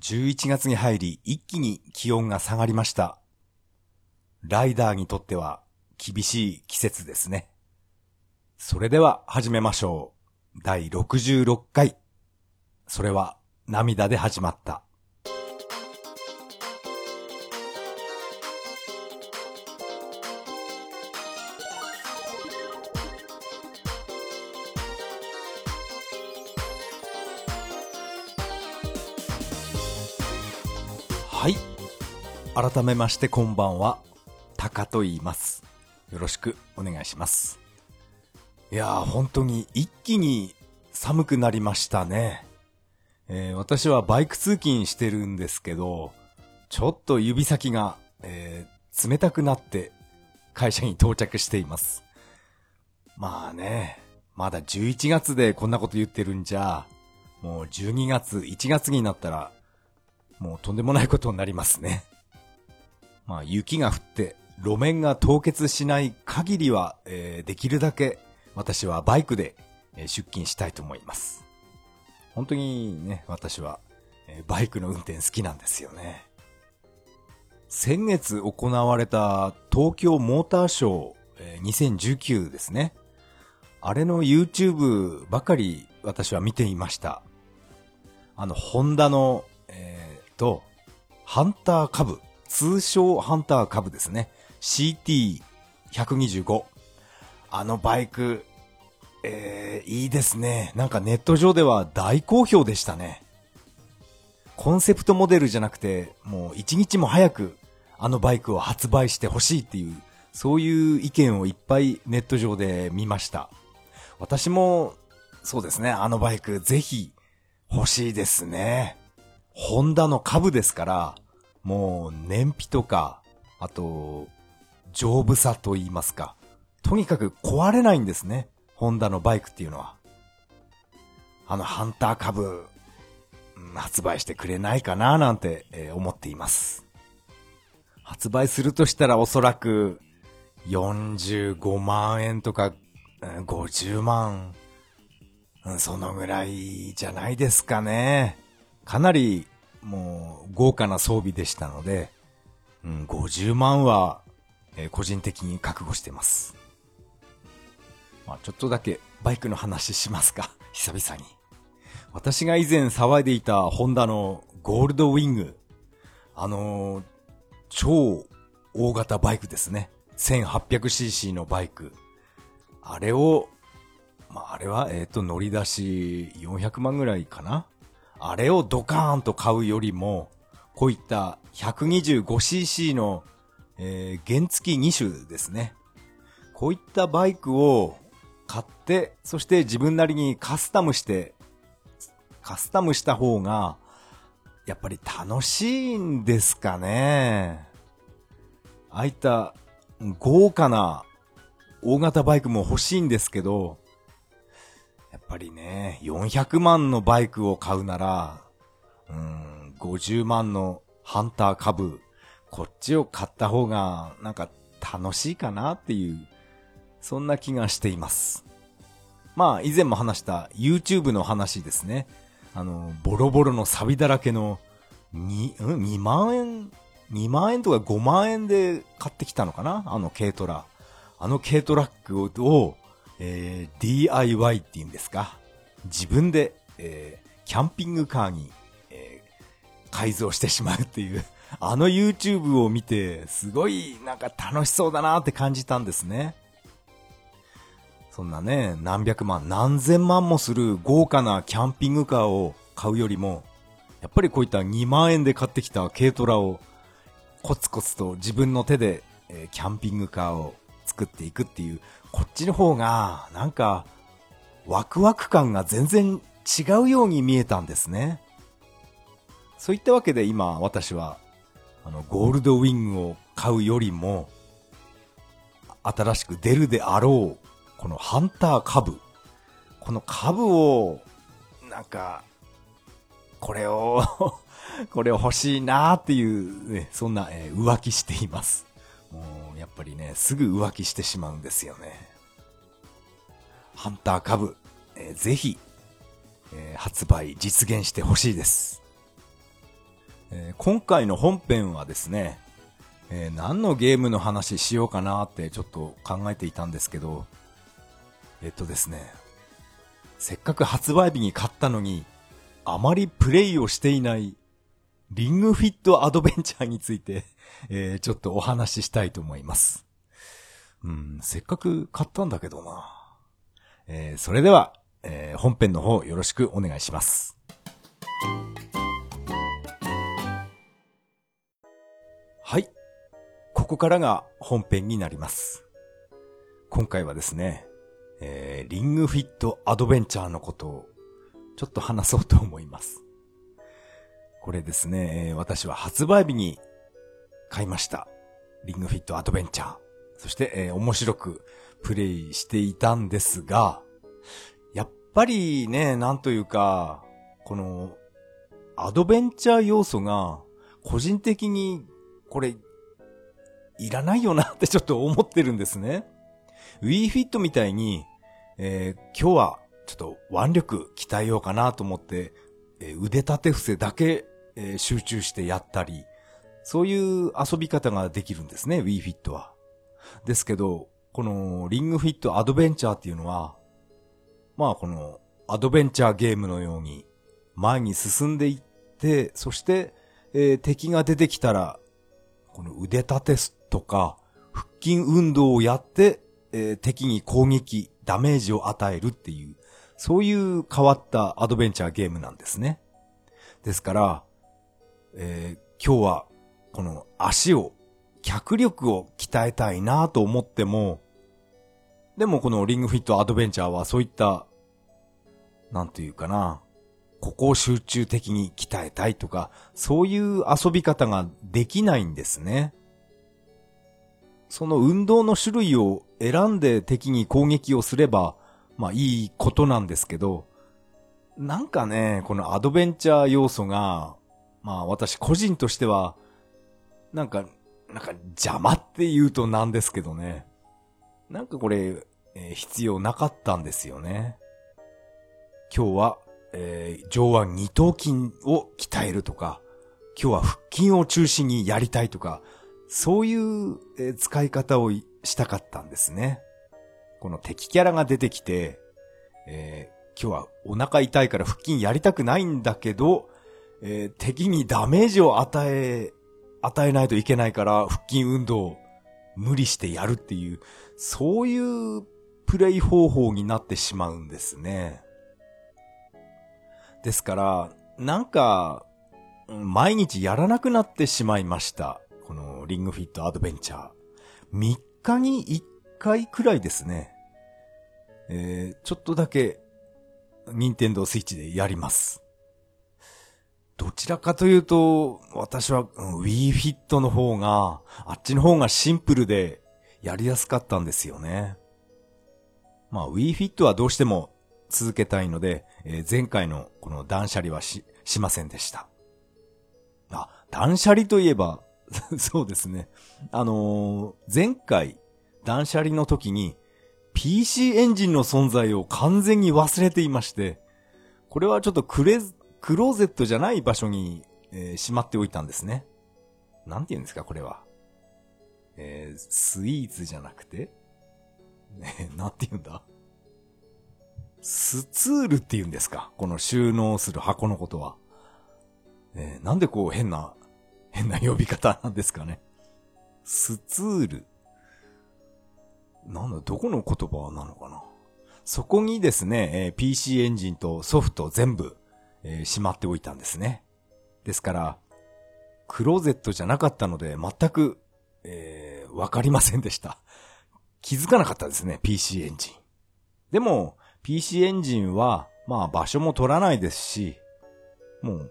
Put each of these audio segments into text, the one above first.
11月に入り一気に気温が下がりました。ライダーにとっては厳しい季節ですね。それでは始めましょう。第66回。それは涙で始まった。改めましてこんばんは。タカと言います。よろしくお願いします。いやー、本当に一気に寒くなりましたね。えー私はバイク通勤してるんですけど、ちょっと指先が、えー冷たくなって会社に到着しています。まあね、まだ11月でこんなこと言ってるんじゃ、もう12月、1月になったら、もうとんでもないことになりますね。まあ雪が降って路面が凍結しない限りは、えーできるだけ私はバイクで出勤したいと思います。本当にね、私は、バイクの運転好きなんですよね。先月行われた東京モーターショー、えー2019ですね。あれの YouTube ばかり私は見ていました。あの、ホンダの、えーと、ハンター株、通称ハンター株ですね。CT125。あのバイク、えー、いいですね。なんかネット上では大好評でしたね。コンセプトモデルじゃなくて、もう一日も早くあのバイクを発売してほしいっていう、そういう意見をいっぱいネット上で見ました。私も、そうですね、あのバイクぜひ欲しいですね。ホンダの株ですから、もう燃費とか、あと、丈夫さと言いますか。とにかく壊れないんですね。ホンダのバイクっていうのは。あのハンター株、発売してくれないかななんて、え思っています。発売するとしたらおそらく45万円とか50万、そのぐらいじゃないですかね。かなりもう豪華な装備でしたので、うん、50万は、えー個人的に覚悟してます。まあちょっとだけバイクの話しますか。久々に。私が以前騒いでいたホンダのゴールドウィング。あのー超大型バイクですね。1800cc のバイク。あれを、まあ、あれは、えっ、と、乗り出し400万ぐらいかなあれをドカーンと買うよりも、こういった 125cc の、えー原付2種ですね。こういったバイクを買って、そして自分なりにカスタムして、カスタムした方が、やっぱり楽しいんですかね。ああいった豪華な大型バイクも欲しいんですけど、ぱりね、400万のバイクを買うなら、うん、50万のハンター株、こっちを買った方が、なんか楽しいかなっていう、そんな気がしています。まあ、以前も話した YouTube の話ですね。あの、ボロボロの錆だらけの、に、ん、2万円、2万円とか5万円で買ってきたのかな？あの軽トラ。あの軽トラックを、えー DIY っていうんですか？自分で、えーキャンピングカーに、えー改造してしまうっていう、あの YouTube を見て、すごいなんか楽しそうだなって感じたんですね。そんなね、何百万、何千万もする豪華なキャンピングカーを買うよりも、やっぱりこういった2万円で買ってきた軽トラをコツコツと自分の手で、えーキャンピングカーを作っていくっていう、こっちの方が、なんか、ワクワク感が全然違うように見えたんですね。そういったわけで今私は、あの、ゴールドウィングを買うよりも、新しく出るであろう、このハンター株。この株を、なんか、これを、これを欲しいなっていう、ね、そんな、え浮気しています。もう、やっぱりね、すぐ浮気してしまうんですよね。ハンター株、えーぜひ、えー発売実現してほしいです。えー、今回の本編はですね、えー、何のゲームの話しようかなってちょっと考えていたんですけど、えっとですね、せっかく発売日に買ったのに、あまりプレイをしていないリングフィットアドベンチャーについて、えー、ちょっとお話ししたいと思います。うん、せっかく買ったんだけどな。えー、それでは、えー、本編の方よろしくお願いします。はい。ここからが本編になります。今回はですね、えー、リングフィットアドベンチャーのことをちょっと話そうと思います。これですね、私は発売日に買いました。リングフィットアドベンチャー。そして、えー、面白くプレイしていたんですが、やっぱりね、なんというか、この、アドベンチャー要素が、個人的に、これ、いらないよなって ちょっと思ってるんですね。Wii Fit みたいに、えー、今日はちょっと腕力鍛えようかなと思って、えー、腕立て伏せだけ、えー、集中してやったり、そういう遊び方ができるんですね、Wii Fit は。ですけど、このリングフィットアドベンチャーっていうのは、まあこのアドベンチャーゲームのように前に進んでいって、そして、えー、敵が出てきたら、この腕立てとか腹筋運動をやって、えー、敵に攻撃、ダメージを与えるっていう、そういう変わったアドベンチャーゲームなんですね。ですから、えー、今日はこの足を脚力を鍛えたいなと思っても、でもこのリングフィットアドベンチャーはそういった、なんていうかな、ここを集中的に鍛えたいとか、そういう遊び方ができないんですね。その運動の種類を選んで敵に攻撃をすれば、まあいいことなんですけど、なんかね、このアドベンチャー要素が、まあ私個人としては、なんかなんか邪魔って言うとなんですけどね。なんかこれ、えー、必要なかったんですよね。今日は、えー、上腕二頭筋を鍛えるとか、今日は腹筋を中心にやりたいとか、そういう、えー、使い方をしたかったんですね。この敵キャラが出てきて、えー、今日はお腹痛いから腹筋やりたくないんだけど、えー、敵にダメージを与え与えないといけないから腹筋運動を無理してやるっていう、そういうプレイ方法になってしまうんですね。ですから、なんか、毎日やらなくなってしまいました。このリングフィットアドベンチャー。3日に1回くらいですね。えー、ちょっとだけ、ニンテンドースイッチでやります。どちらかというと、私は、うん、Wii Fit の方が、あっちの方がシンプルで、やりやすかったんですよね。まあ Wii Fit はどうしても続けたいので、えー、前回のこの断捨離はし、しませんでした。あ、断捨離といえば、そうですね。あのー、前回、断捨離の時に、PC エンジンの存在を完全に忘れていまして、これはちょっとクレクローゼットじゃない場所に、えー、しまっておいたんですね。なんて言うんですか、これは。えー、スイーツじゃなくて？ね、なんて言うんだ？スツールって言うんですか？この収納する箱のことは。えー、なんでこう変な、変な呼び方なんですかね？スツール。なんだ、どこの言葉なのかな？そこにですね、えー、PC エンジンとソフト全部、えー、しまっておいたんですね。ですから、クローゼットじゃなかったので全く、えー、わかりませんでした。気づかなかったですね、PC エンジン。でも、PC エンジンは、まあ場所も取らないですし、もう、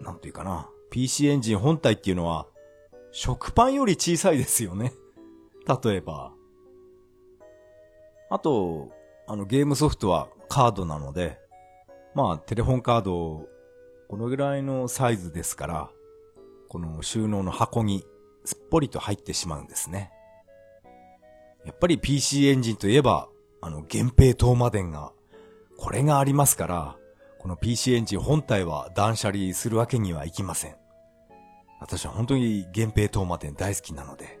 なんていうかな、PC エンジン本体っていうのは、食パンより小さいですよね。例えば。あと、あのゲームソフトはカードなので、まあ、テレホンカード、このぐらいのサイズですから、この収納の箱にすっぽりと入ってしまうんですね。やっぱり PC エンジンといえば、あの、源平東馬伝が、これがありますから、この PC エンジン本体は断捨離するわけにはいきません。私は本当に源平東馬店大好きなので。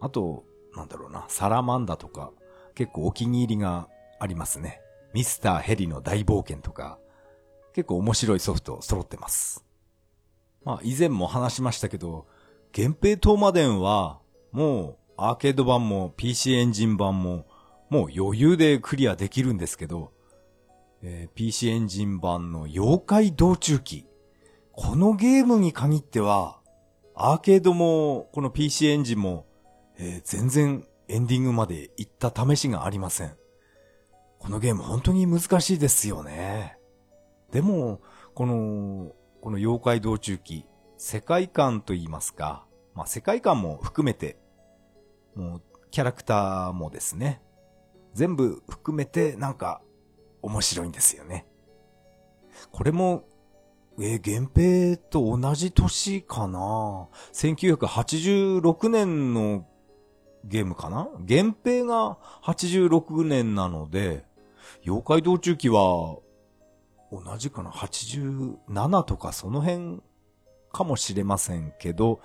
あと、なんだろうな、サラマンダとか、結構お気に入りがありますね。ミスターヘリの大冒険とか、結構面白いソフト揃ってます。まあ以前も話しましたけど、源平東馬伝は、もうアーケード版も PC エンジン版も、もう余裕でクリアできるんですけど、えー、PC エンジン版の妖怪道中記。このゲームに限っては、アーケードも、この PC エンジンも、えー、全然エンディングまで行った試しがありません。このゲーム本当に難しいですよね。でも、この、この妖怪道中記、世界観と言いますか、まあ、世界観も含めて、もう、キャラクターもですね、全部含めてなんか面白いんですよね。これも、えー、源平と同じ年かな ?1986 年のゲームかな？源平が86年なので、妖怪道中記は、同じかな ?87 とかその辺かもしれませんけど、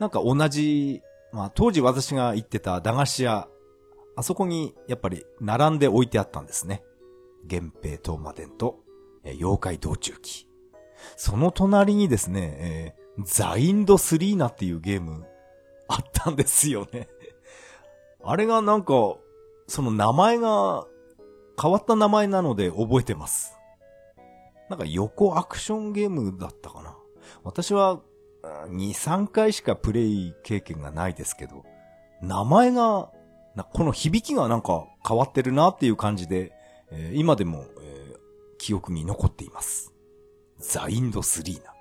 なんか同じ、まあ当時私が行ってた駄菓子屋、あそこにやっぱり並んで置いてあったんですね。源平東馬伝と、え妖怪道中記。その隣にですね、えー、ザインドスリーナっていうゲームあったんですよね。あれがなんか、その名前が変わった名前なので覚えてます。なんか横アクションゲームだったかな。私は2、3回しかプレイ経験がないですけど、名前が、この響きがなんか変わってるなっていう感じで、えー、今でも、えー、記憶に残っています。ザインドスリーナ。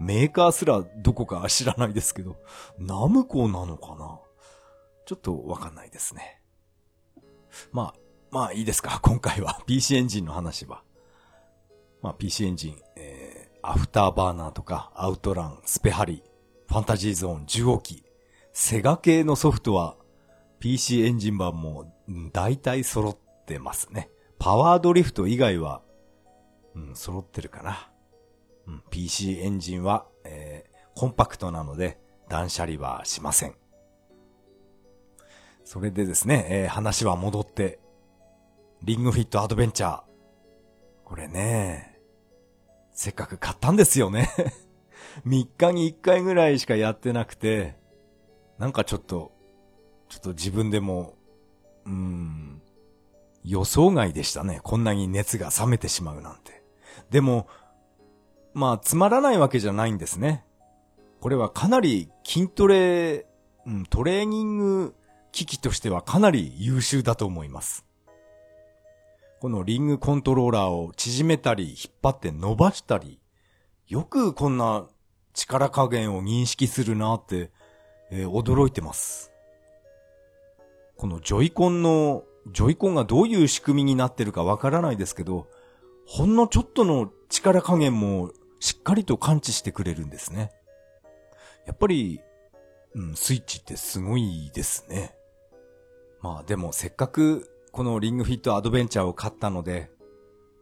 メーカーすらどこか知らないですけど、ナムコなのかな？ちょっとわかんないですね。まあ、まあいいですか？今回は PC エンジンの話は。まあ PC エンジン、えー、アフターバーナーとか、アウトラン、スペハリ、ファンタジーゾーン、獣王記、セガ系のソフトは PC エンジン版も大体揃ってますね。パワードリフト以外は、うん、揃ってるかな。うん、PC エンジンは、えー、コンパクトなので断捨離はしません。それでですね、えー、話は戻って、リングフィットアドベンチャー。これね、せっかく買ったんですよね 3日に1回ぐらいしかやってなくて、なんかちょっと、ちょっと自分でも、うーん、予想外でしたね。こんなに熱が冷めてしまうなんて。でも、まあ、つまらないわけじゃないんですね。これはかなり筋トレ、うん、トレーニング機器としてはかなり優秀だと思います。このリングコントローラーを縮めたり、引っ張って伸ばしたり、よくこんな力加減を認識するなって、えー、驚いてます。このジョイコンのジョイコンがどういう仕組みになってるかわからないですけど、ほんのちょっとの力加減もしっかりと感知してくれるんですね。やっぱり、うん、スイッチってすごいですね。まあでもせっかくこのリングフィットアドベンチャーを買ったので、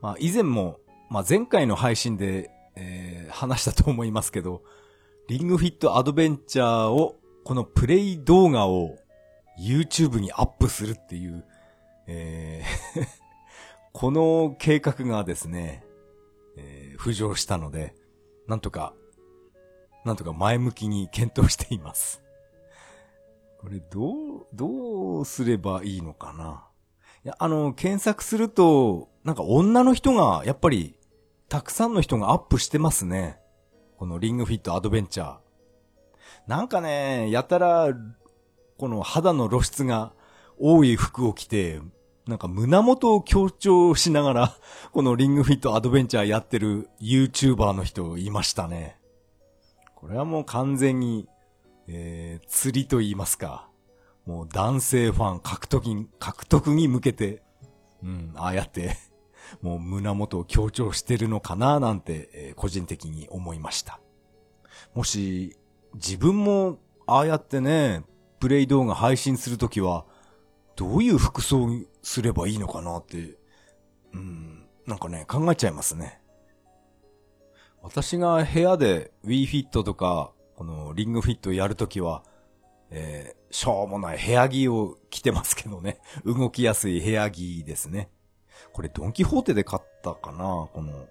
まあ以前も、まあ前回の配信で、えー、話したと思いますけど、リングフィットアドベンチャーを、このプレイ動画を YouTube にアップするっていう、えー この計画がですね、えー、浮上したので、なんとか、なんとか前向きに検討しています。これどう、どうすればいいのかな、あの、検索すると、なんか女の人が、やっぱり、たくさんの人がアップしてますね。このリングフィットアドベンチャー。なんかね、やたら、この肌の露出が多い服を着て、なんか胸元を強調しながら、このリングフィットアドベンチャーやってる YouTuber の人いましたね。これはもう完全に、えー、釣りと言いますか。もう男性ファン獲得に、獲得に向けて、うん、ああやって、もう胸元を強調してるのかななんて、えー、個人的に思いました。もし、自分も、ああやってね、プレイ動画配信するときは、どういう服装すればいいのかなって、うん、なんかね、考えちゃいますね。私が部屋で WeFit とか、このリングフィットやるときは、えー、しょうもない部屋着を着てますけどね。動きやすい部屋着ですね。これドンキホーテで買ったかな？この、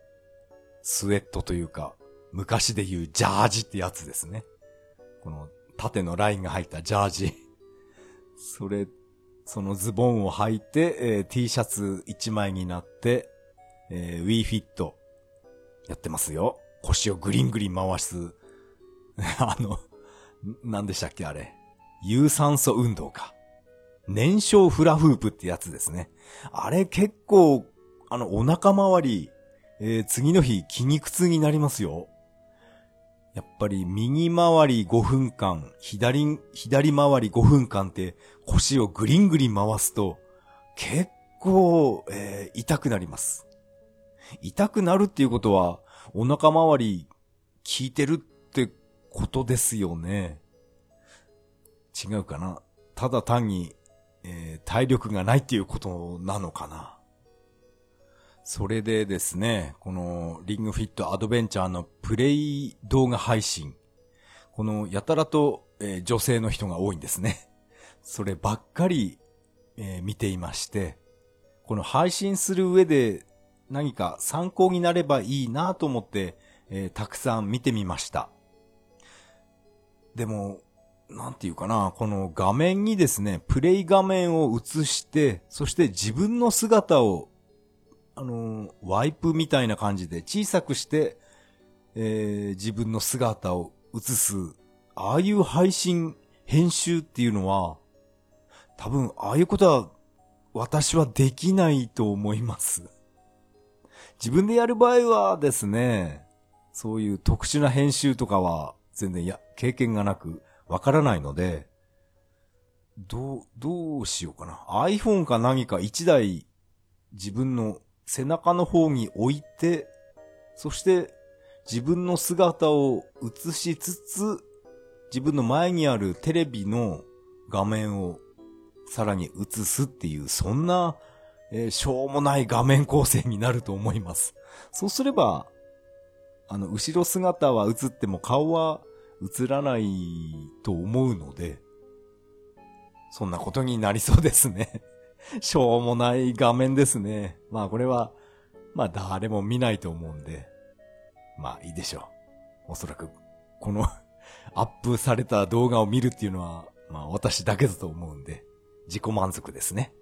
スウェットというか、昔で言うジャージってやつですね。この縦のラインが入ったジャージ。それ、そのズボンを履いて、えー、T シャツ1枚になって、えー、Wii フィットやってますよ。腰をグリングリン回す。あの、何でしたっけあれ。有酸素運動か。燃焼フラフープってやつですね。あれ結構、あの、お腹周り、えー、次の日筋肉痛になりますよ。やっぱり右回り5分間、左、左回り5分間って腰をグリングリン回すと結構、えー、痛くなります。痛くなるっていうことはお腹周り効いてるってことですよね。違うかなただ単に、えー、体力がないっていうことなのかなそれでですね、このリングフィットアドベンチャーのプレイ動画配信。このやたらと、えー、女性の人が多いんですね。そればっかり、えー、見ていまして、この配信する上で何か参考になればいいなと思って、えー、たくさん見てみました。でも、なんていうかな、この画面にですね、プレイ画面を映して、そして自分の姿を、あのワイプみたいな感じで小さくして、えー、自分の姿を映す、ああいう配信、編集っていうのは、多分、ああいうことは、私はできないと思います。自分でやる場合はですね、そういう特殊な編集とかは全然や、経験がなく、わからないので、どう、どうしようかな。iPhone か何か一台自分の背中の方に置いて、そして自分の姿を映しつつ、自分の前にあるテレビの画面をさらに映すっていう、そんな、えー、しょうもない画面構成になると思います。そうすれば、あの、後ろ姿は映っても顔は映らないと思うので、そんなことになりそうですね。しょうもない画面ですね。まあこれは、まあ誰も見ないと思うんで、まあいいでしょう。おそらく、この アップされた動画を見るっていうのは、まあ私だけだと思うんで、自己満足ですね。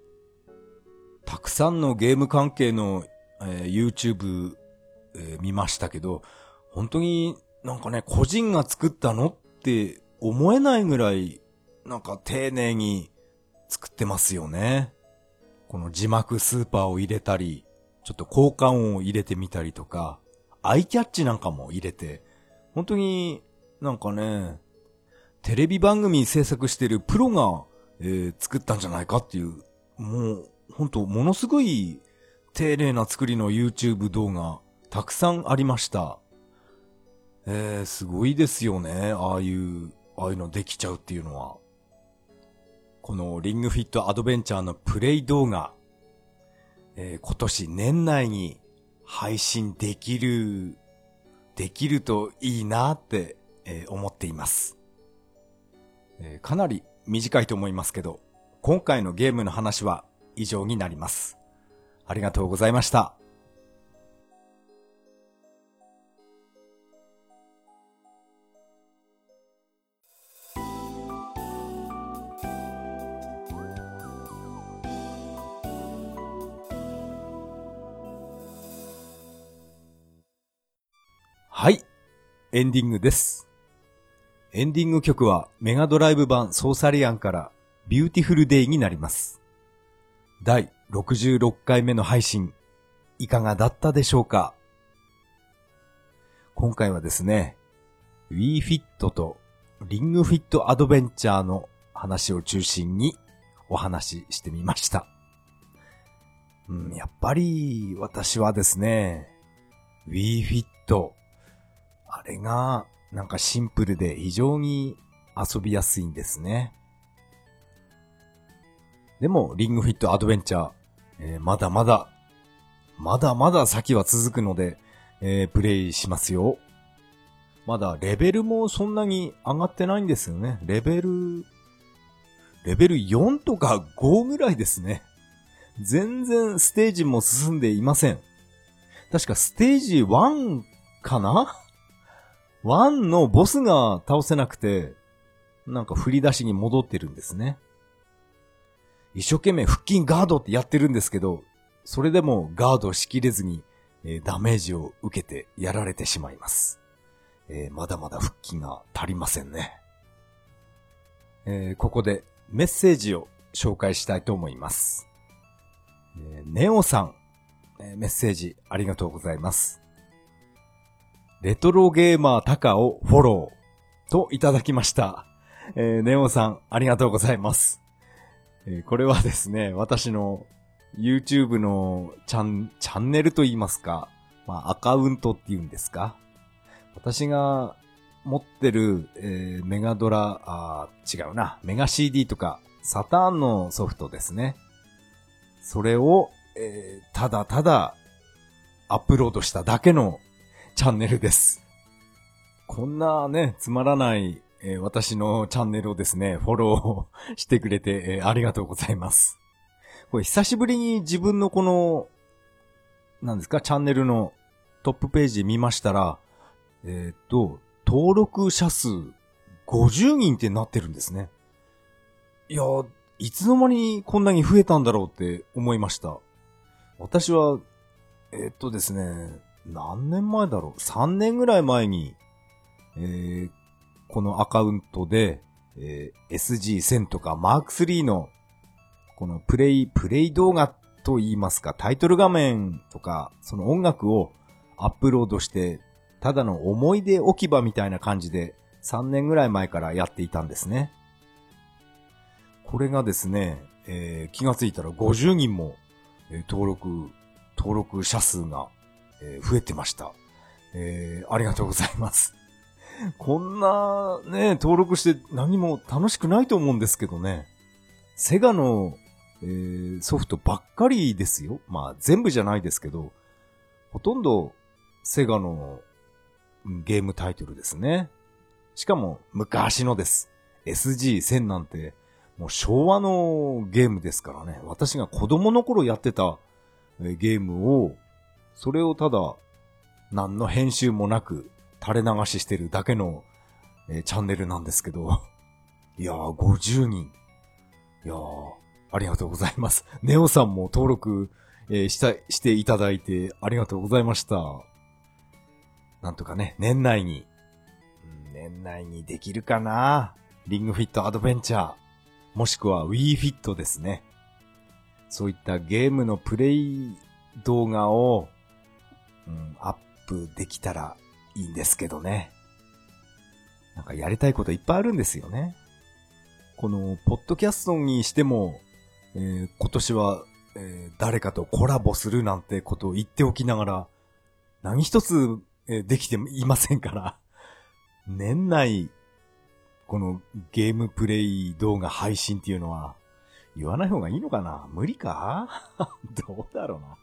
たくさんのゲーム関係の、えー、YouTube、えー、見ましたけど、本当になんかね、個人が作ったのって思えないぐらい、なんか丁寧に作ってますよね。この字幕スーパーを入れたり、ちょっと交換音を入れてみたりとか、アイキャッチなんかも入れて、本当になんかね、テレビ番組制作してるプロが、えー、作ったんじゃないかっていう、もう、本当ものすごい丁寧な作りの YouTube 動画、たくさんありました。えー、すごいですよね。ああいう、ああいうのできちゃうっていうのは。このリングフィットアドベンチャーのプレイ動画、えー、今年年内に配信できる、できるといいなって、えー、思っています、えー、かなり短いと思いますけど、今回のゲームの話は以上になります。ありがとうございました。はい。エンディングです。エンディング曲はメガドライブ版ソーサリアンから Beautiful Day になります。第66回目の配信、いかがだったでしょうか？今回はですね、Wii Fit とリングフィットアドベンチャーの話を中心にお話ししてみました。うん、やっぱり私はですね、Wii Fit あれが、なんかシンプルで非常に遊びやすいんですね。でも、リングフィットアドベンチャー、えー、まだまだ、まだまだ先は続くので、えー、プレイしますよ。まだレベルもそんなに上がってないんですよね。レベル、レベル4とか5ぐらいですね。全然ステージも進んでいません。確かステージ1かな？?1 のボスが倒せなくて、なんか振り出しに戻ってるんですね。一生懸命腹筋ガードってやってるんですけど、それでもガードしきれずに、えー、ダメージを受けてやられてしまいます。えー、まだまだ腹筋が足りませんね。えー、ここでメッセージを紹介したいと思います。えネオさん、えメッセージありがとうございます。レトロゲーマータカをフォローといただきました。えー、ネオさん、ありがとうございます。えー、これはですね、私の YouTube のチャン、チャンネルと言いますか、まあ、アカウントって言うんですか。私が持ってる、えー、メガドラ、あ違うな、メガ CD とか、サターンのソフトですね。それを、えー、ただただアップロードしただけのチャンネルです。こんなね、つまらない、えー、私のチャンネルをですね、フォローしてくれて、えー、ありがとうございます。これ久しぶりに自分のこの、なんですか、チャンネルのトップページ見ましたら、えっ、と、登録者数50人ってなってるんですね。いや、いつの間にこんなに増えたんだろうって思いました。私は、えっとですね、何年前だろう ?3 年ぐらい前に、えー、このアカウントで、えー、SG1000 とか Mark3 のこのプレイ、プレイ動画と言いますか、タイトル画面とか、その音楽をアップロードして、ただの思い出置き場みたいな感じで3年ぐらい前からやっていたんですね。これがですね、えー、気がついたら50人もえ登録、登録者数が、え増えてました。えー、ありがとうございます。こんなね、登録して何も楽しくないと思うんですけどね。セガの、えー、ソフトばっかりですよ。まあ全部じゃないですけど、ほとんどセガのゲームタイトルですね。しかも昔のです。SG1000 なんてもう昭和のゲームですからね。私が子供の頃やってたゲームを、それをただ、何の編集もなく垂れ流ししてるだけの、えー、チャンネルなんですけど。いやー、50人。いやー、ありがとうございます。ネオさんも登録、えー、した、していただいてありがとうございました。なんとかね、年内に、年内にできるかなリングフィットアドベンチャー。もしくは Wii Fit ですね。そういったゲームのプレイ動画を、うん、アップできたらいいんですけどね。なんかやりたいこといっぱいあるんですよね。この、ポッドキャストにしても、えー、今年は、えー、誰かとコラボするなんてことを言っておきながら、何一つ、えー、できていませんから、年内このゲームプレイ動画配信っていうのは、言わない方がいいのかな？無理か？どうだろうな？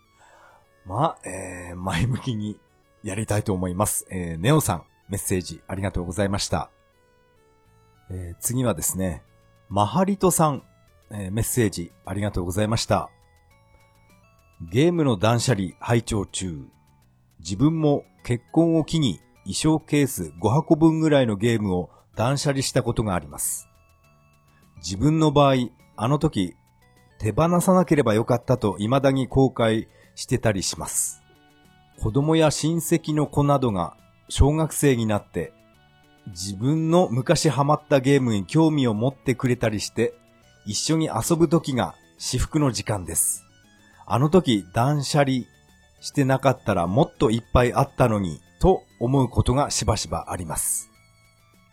まあ、えー、前向きにやりたいと思います。えー、ネオさん、メッセージありがとうございました。えー、次はですね、マハリトさん、えー、メッセージありがとうございました。ゲームの断捨離拝聴中。自分も結婚を機に衣装ケース5箱分ぐらいのゲームを断捨離したことがあります。自分の場合、あの時、手放さなければよかったと未だに後悔してたりします。子供や親戚の子などが小学生になって自分の昔ハマったゲームに興味を持ってくれたりして一緒に遊ぶ時が至福の時間です。あの時断捨離してなかったらもっといっぱいあったのにと思うことがしばしばあります。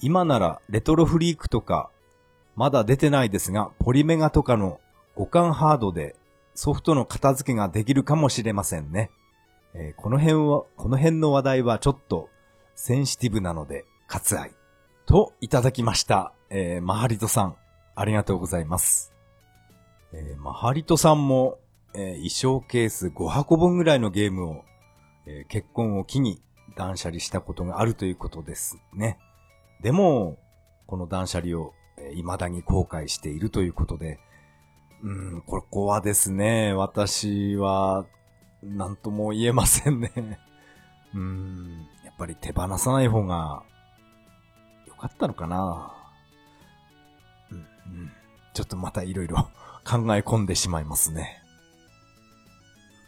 今ならレトロフリークとか、まだ出てないですが、ポリメガとかの互換ハードでソフトの片付けができるかもしれませんね。えー、この辺は、この辺の話題はちょっとセンシティブなので割愛。といただきました。えー、マハリトさん、ありがとうございます。えー、マハリトさんも、えー、衣装ケース5箱分ぐらいのゲームを、えー、結婚を機に断捨離したことがあるということですね。でも、この断捨離を未だに後悔しているということで、うん、ここはですね、私は、なんとも言えませんね。うん、やっぱり手放さない方が、良かったのかな、うん、うん、ちょっとまた色々 考え込んでしまいますね。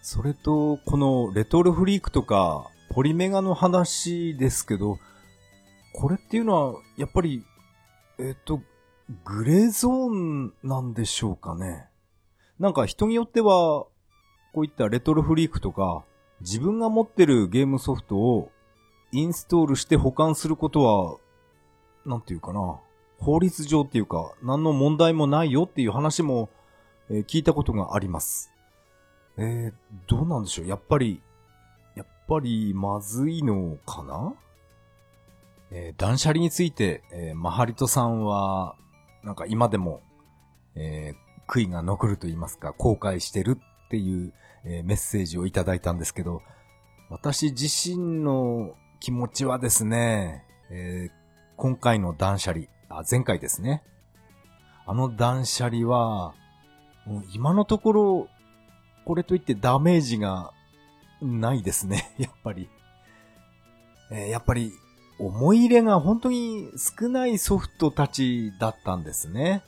それと、このレトロフリークとか、ポリメガの話ですけど、これっていうのは、やっぱり、えっと、グレーゾーンなんでしょうかね。なんか人によっては、こういったレトロフリークとか、自分が持ってるゲームソフトをインストールして保管することは、なんていうかな、法律上っていうか、何の問題もないよっていう話も、えー、聞いたことがあります。えー、どうなんでしょうやっぱり、やっぱりまずいのかな？えー、断捨離について、えー、マハリトさんは、なんか今でも、えー、悔いが残ると言いますか、後悔してるっていう、えー、メッセージをいただいたんですけど、私自身の気持ちはですね、えー、今回の断捨離、あ、前回ですね。あの断捨離は、もう今のところ、これといってダメージがないですね、やっぱり。えー、やっぱり思い入れが本当に少ないソフトたちだったんですね。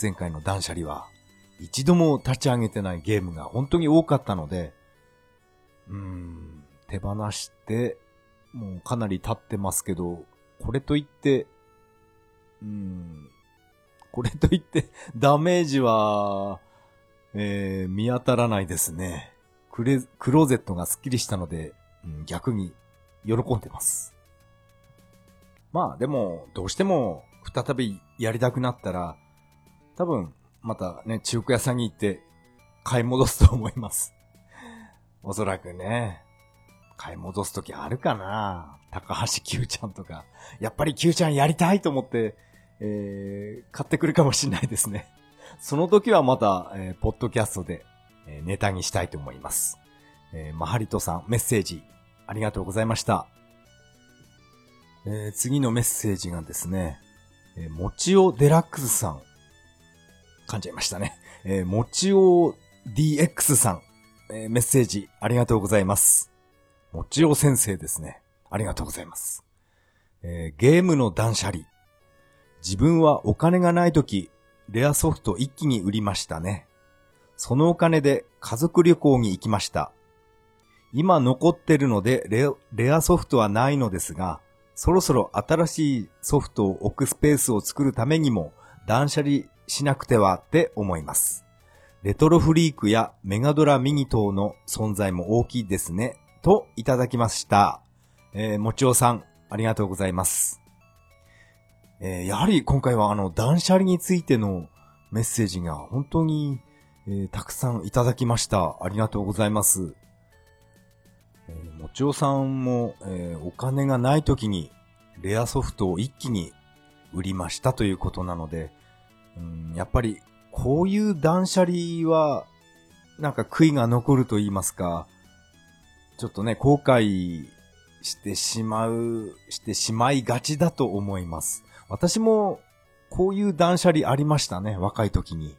前回の断捨離は。一度も立ち上げてないゲームが本当に多かったので、うーん、手放して、もうかなり経ってますけど、これといって、うーん、これといってダメージは、えー、見当たらないですね。クレ、クローゼットがスッキリしたので、うん、逆に喜んでます。まあでも、どうしても再びやりたくなったら、多分またね、中古屋さんに行って買い戻すと思います。おそらくね、買い戻すときあるかな高橋 Q ちゃんとか。やっぱり Q ちゃんやりたいと思って、えー、買ってくるかもしれないですね。その時はまた、えー、ポッドキャストで、えー、ネタにしたいと思います。えー、マハリトさん、メッセージありがとうございました。えー、次のメッセージがですね、えー、もちおデラックスさん。噛んじゃいましたね。えー、もちお DX さん。えー、メッセージありがとうございます。もちお先生ですね。ありがとうございます。えー、ゲームの断捨離。自分はお金がないとき、レアソフト一気に売りましたね。そのお金で家族旅行に行きました。今残ってるのでレレアソフトはないのですが、そろそろ新しいソフトを置くスペースを作るためにも断捨離しなくてはって思います。レトロフリークやメガドラミニ等の存在も大きいですね。といただきました。えー、もちおさん、ありがとうございます。えー、やはり今回はあの断捨離についてのメッセージが本当に、えー、たくさんいただきました。ありがとうございます。えー、もちおさんも、えー、お金がない時にレアソフトを一気に売りましたということなので、うん、やっぱりこういう断捨離はなんか悔いが残ると言いますか、ちょっとね、後悔してしまう、してしまいがちだと思います。私もこういう断捨離ありましたね、若い時に。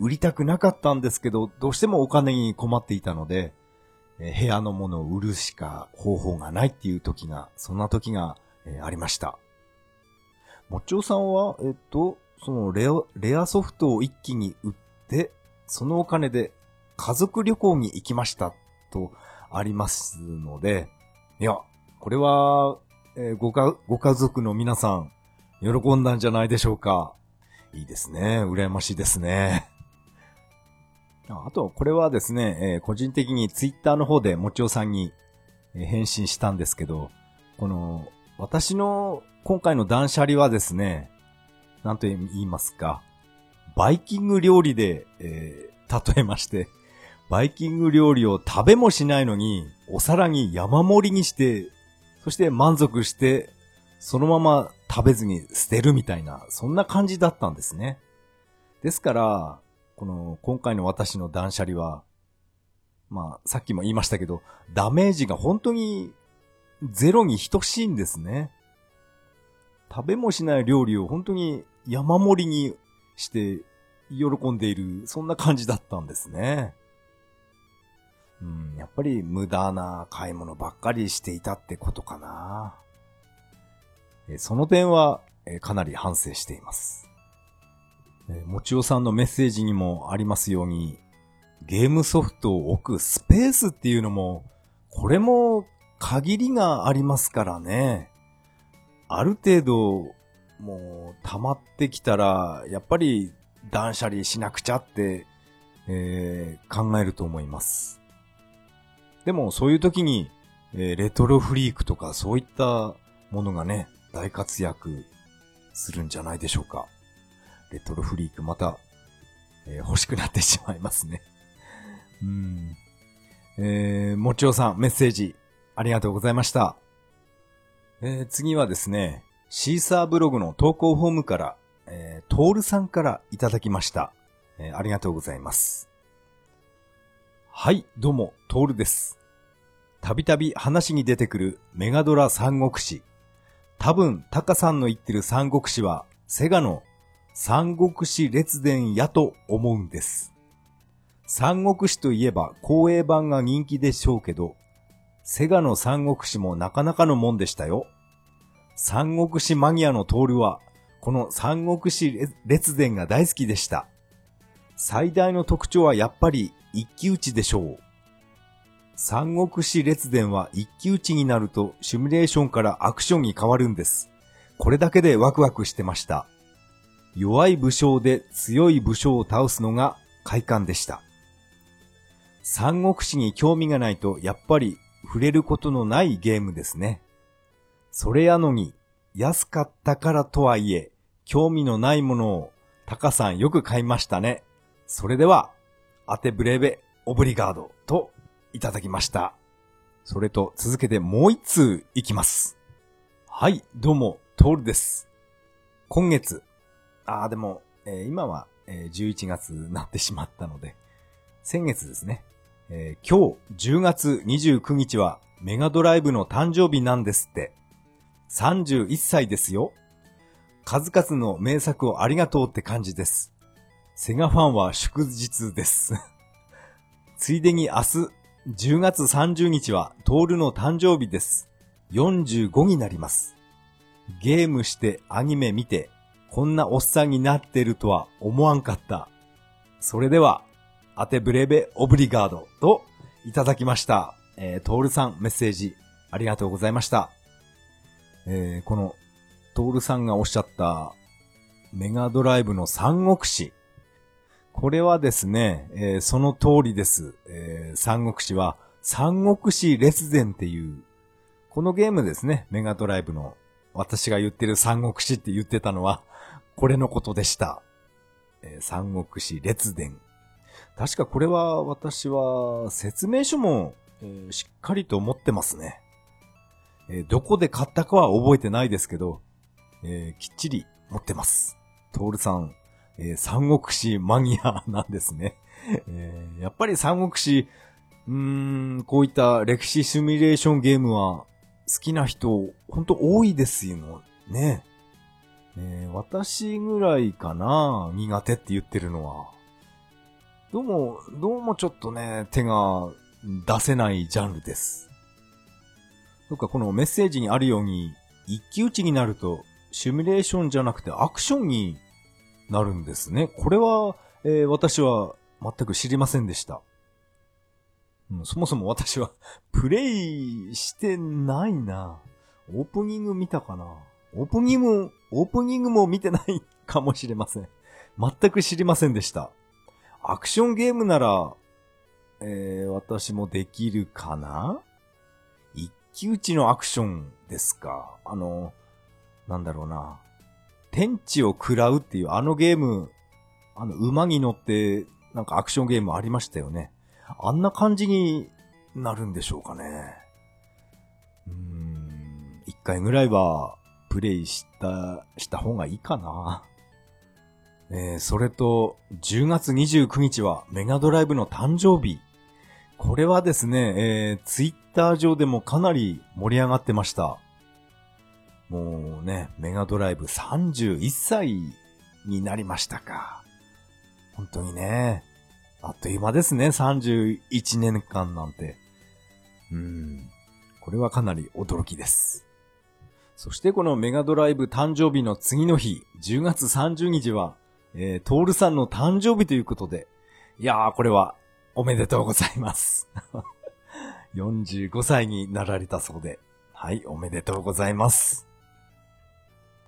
売りたくなかったんですけど、どうしてもお金に困っていたので、え部屋のものを売るしか方法がないっていう時が、そんな時が、えありました。もちおさんは、えっと、そのレア、レアソフトを一気に売って、そのお金で家族旅行に行きましたとありますので、いや、これは、えー、ごか、ご家族の皆さん、喜んだんじゃないでしょうか。いいですね。羨ましいですね。あと、これはですね、えー、個人的にツイッターの方でもちおさんに、返信したんですけど、この、私の今回の断捨離はですね、なんと言いますか、バイキング料理で、えー、例えまして、バイキング料理を食べもしないのに、お皿に山盛りにして、そして満足して、そのまま食べずに捨てるみたいな、そんな感じだったんですね。ですから、この、今回の私の断捨離は、まあ、さっきも言いましたけど、ダメージが本当にゼロに等しいんですね。食べもしない料理を本当に山盛りにして喜んでいる、そんな感じだったんですね。うん、やっぱり無駄な買い物ばっかりしていたってことかな。その点はかなり反省しています。もちおさんのメッセージにもありますように、ゲームソフトを置くスペースっていうのも、これも限りがありますからね。ある程度、もう溜まってきたら、やっぱり断捨離しなくちゃって、えー、考えると思います。でもそういう時に、えー、レトロフリークとかそういったものがね、大活躍するんじゃないでしょうか。レトロフリークまた、えー、欲しくなってしまいますね。うん。えー、もちおさん、メッセージ、ありがとうございました。えー、次はですね、シーサーブログの投稿フォームから、えー、トールさんからいただきました。えー、ありがとうございます。はい、どうも、トールです。たびたび話に出てくるメガドラ三国志。多分、タカさんの言ってる三国志は、セガの三国志列伝やと思うんです。三国志といえば公営版が人気でしょうけど、セガの三国志もなかなかのもんでしたよ。三国志マニアのトールは、この三国志列伝が大好きでした。最大の特徴はやっぱり一騎打ちでしょう。三国志列伝は一騎打ちになるとシミュレーションからアクションに変わるんです。これだけでワクワクしてました。弱い武将で強い武将を倒すのが快感でした。三国志に興味がないとやっぱり触れることのないゲームですね。それやのに安かったからとはいえ興味のないものをタカさんよく買いましたね。それでは、アテブレベオブリガードといただきました。それと続けてもう一通いきます。はい、どうも、トールです。今月、ああ、でも、えー、今は、えー、11月になってしまったので、先月ですね、えー、今日10月29日はメガドライブの誕生日なんですって。31歳ですよ。数々の名作をありがとうって感じです。セガファンは祝日です。ついでに明日10月30日はトールの誕生日です。45になります。ゲームしてアニメ見てこんなおっさんになってるとは思わんかった。それでは、アテブレベオブリガードといただきました。えー、トールさんメッセージありがとうございました。えー、この、トールさんがおっしゃったメガドライブの三国志。これはですね、えー、その通りです。えー、三国志は三国志列伝っていう、このゲームですね、メガドライブの。私が言ってる三国志って言ってたのは、これのことでした。えー、三国志列伝。確かこれは私は説明書も、えー、しっかりと持ってますね。えー、どこで買ったかは覚えてないですけど、えきっちり持ってます。トールさん、え三国志マニアなんですね。えやっぱり三国志、うーん、こういった歴史シミュレーションゲームは好きな人、ほんと多いですよね。えー、私ぐらいかな苦手って言ってるのは。どうも、どうもちょっとね、手が出せないジャンルです。どっかこのメッセージにあるように、一騎打ちになると、シミュレーションじゃなくてアクションになるんですね。これは、えー、私は全く知りませんでした。うん、そもそも私はプレイしてないな。オープニング見たかなオープニング、オープニングも見てないかもしれません。全く知りませんでした。アクションゲームなら、えー、私もできるかな？一騎打ちのアクションですか？あの、なんだろうな。天地を食らうっていうあのゲーム、あの馬に乗ってなんかアクションゲームありましたよね。あんな感じになるんでしょうかね。うーん、一回ぐらいはプレイした、した方がいいかな。えー、それと、10月29日はメガドライブの誕生日。これはですね、えー、ツイッター上でもかなり盛り上がってました。もうね、メガドライブ31歳になりましたか。本当にね、あっという間ですね、31年間なんて。うん。これはかなり驚きです。そしてこのメガドライブ誕生日の次の日、10月30日は、えー、トールさんの誕生日ということで、いやー、これはおめでとうございます。45歳になられたそうで、はい、おめでとうございます。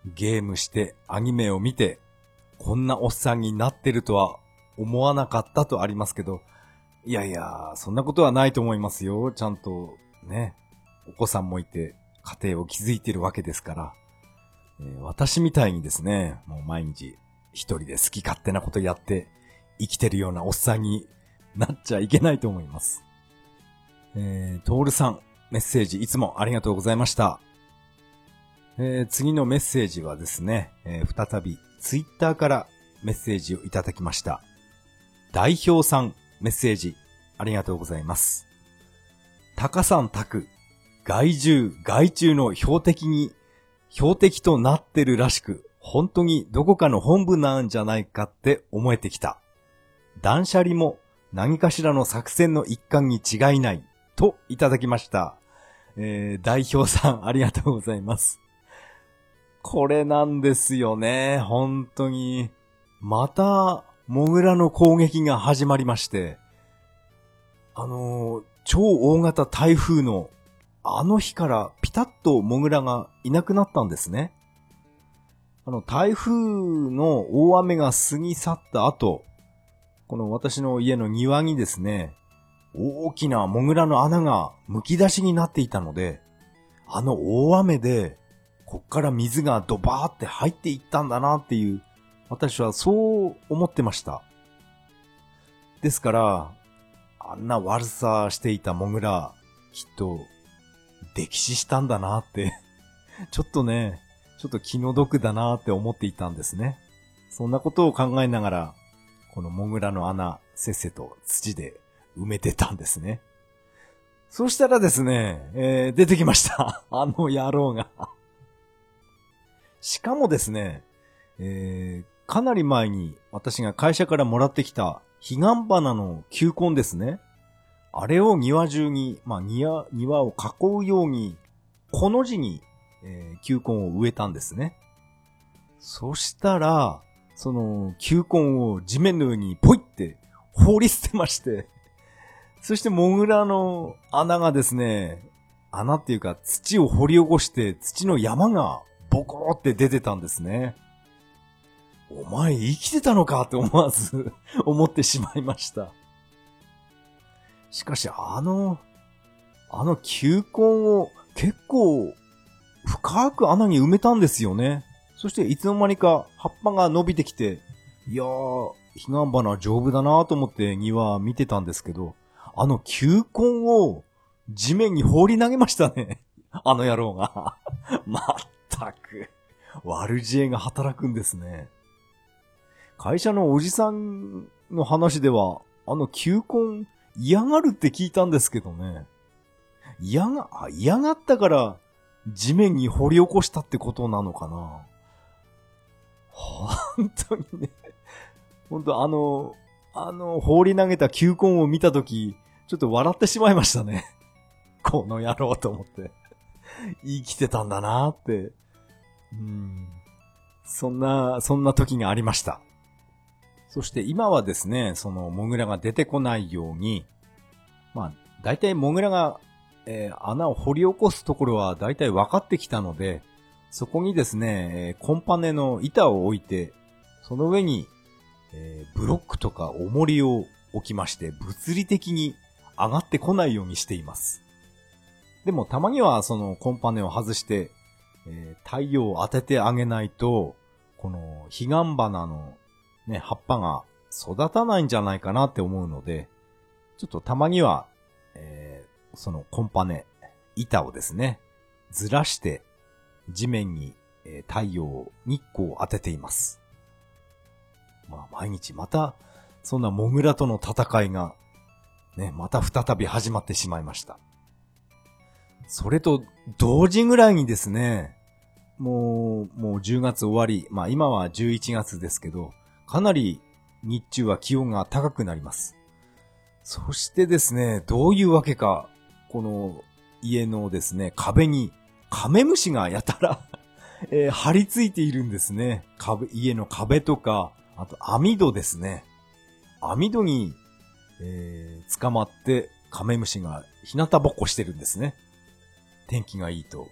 ゲームしてアニメを見て、こんなおっさんになってるとは思わなかったとありますけど、いやいや、そんなことはないと思いますよ。ちゃんと、ね、お子さんもいて、家庭を築いてるわけですから、えー私みたいにですね、もう毎日一人で好き勝手なことやって生きてるようなおっさんになっちゃいけないと思います。えー、トールさん、メッセージいつもありがとうございました。えー次のメッセージはですね、えー再びツイッターからメッセージをいただきました。代表さん、メッセージありがとうございます。タカさん宅、害獣、害虫の標的に、標的となってるらしく、本当にどこかの本部なんじゃないかって思えてきた。断捨離も何かしらの作戦の一環に違いない、といただきました。えー、代表さん、ありがとうございます。これなんですよね、本当に。また、モグラの攻撃が始まりまして、あのー超大型台風のあの日からピタッとモグラがいなくなったんですね。あの、台風の大雨が過ぎ去った後、この私の家の庭にですね、大きなモグラの穴が剥き出しになっていたので、あの大雨で、こっから水がドバーって入っていったんだなっていう、私はそう思ってました。ですから、あんな悪さしていたモグラ、きっと、溺死したんだなって、ちょっとね、ちょっと気の毒だなって思っていたんですね。そんなことを考えながら、このモグラの穴、せっせと土で埋めてたんですね。そしたらですね、えー出てきました。あの野郎が。しかもですね、えーかなり前に私が会社からもらってきた彼岸花の球根ですね。あれを庭中に、まあ庭、庭を囲うように、この字に、えー球根を植えたんですね。そしたら、その球根を地面の上にポイって放り捨てまして、そしてモグラの穴がですね、穴っていうか土を掘り起こして土の山がボコーって出てたんですね。お前生きてたのかって思わず思ってしまいました。しかしあの、あの球根を結構深く穴に埋めたんですよね。そしていつの間にか葉っぱが伸びてきて、いやー、彼岸花丈夫だなと思って庭見てたんですけど、あの球根を地面に放り投げましたね。あの野郎が。まったく、悪知恵が働くんですね。会社のおじさんの話では、あの球根嫌がるって聞いたんですけどね。嫌が、嫌がったから地面に掘り起こしたってことなのかな。本当にね。本当あの、あの、放り投げた球根を見たとき、ちょっと笑ってしまいましたね。この野郎と思って。生きてたんだなって。うん。そんな、そんな時がありました。そして今はですね、そのモグラが出てこないように、まあ、大体モグラが、えー穴を掘り起こすところは大体分かってきたので、そこにですね、えーコンパネの板を置いて、その上に、えーブロックとか重りを置きまして、物理的に上がってこないようにしています。でもたまにはそのコンパネを外して、えー太陽を当ててあげないと、この彼岸花のね、葉っぱが育たないんじゃないかなって思うので、ちょっとたまには、えーそのコンパネ、板をですね、ずらして地面に、えー太陽、日光を当てています。まあ毎日また、そんなモグラとの戦いがね、また再び始まってしまいました。それと同時ぐらいにですね、もう、もう10月終わり、まあ今は11月ですけど、かなり日中は気温が高くなります。そしてですね、どういうわけか、この家のですね、壁にカメムシがやたら えー、張り付いているんですね。壁、家の壁とか、あと網戸ですね。網戸に、えー、捕まってカメムシが日向ぼっこしてるんですね。天気がいいと。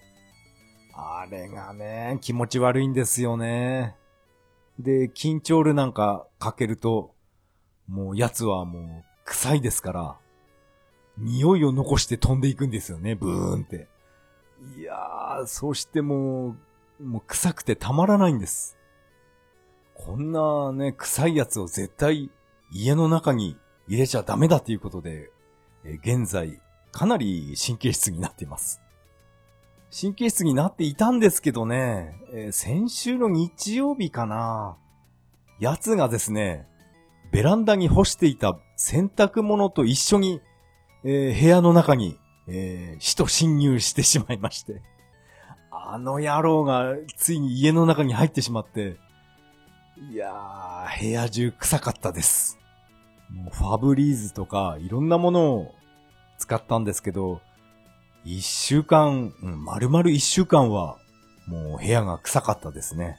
あれがね、気持ち悪いんですよね。で、緊張ルなんかかけると、もう奴はもう臭いですから、匂いを残して飛んでいくんですよね、ブーンって。いやー、そしてもう、もう臭くてたまらないんです。こんなね、臭いやつを絶対家の中に入れちゃダメだっていうことで、え現在、かなり神経質になっています。神経質になっていたんですけどね、えー、先週の日曜日かな。やつがですね、ベランダに干していた洗濯物と一緒に、えー、部屋の中に、えー、死と侵入してしまいまして。あの野郎がついに家の中に入ってしまって、いやー、部屋中臭かったです。もうファブリーズとかいろんなものを使ったんですけど、一週間、うん、丸々一週間は、もう部屋が臭かったですね。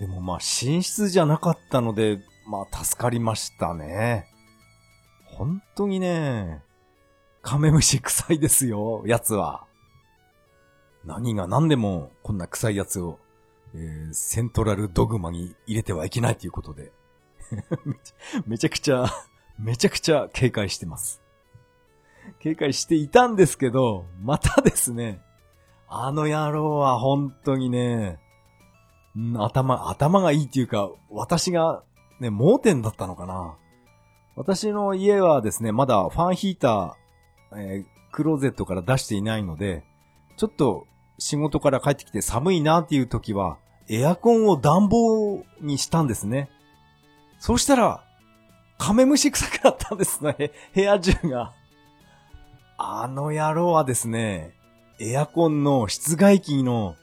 でもまあ寝室じゃなかったので、まあ助かりましたね。本当にね、カメムシ臭いですよ、やつは。何が何でもこんな臭いやつを、えー、セントラルドグマに入れてはいけないということで めちゃくちゃ、めちゃくちゃ警戒してます。警戒していたんですけど、またですね、あの野郎は本当にね、ん、頭、頭がいいっていうか、私がね、盲点だったのかな。私の家はですね、まだファンヒーター、えー、クローゼットから出していないので、ちょっと仕事から帰ってきて寒いなっていう時は、エアコンを暖房にしたんですね。そうしたら、カメムシ臭くなったんですね。部屋中が。あの野郎はですね、エアコンの室外機の、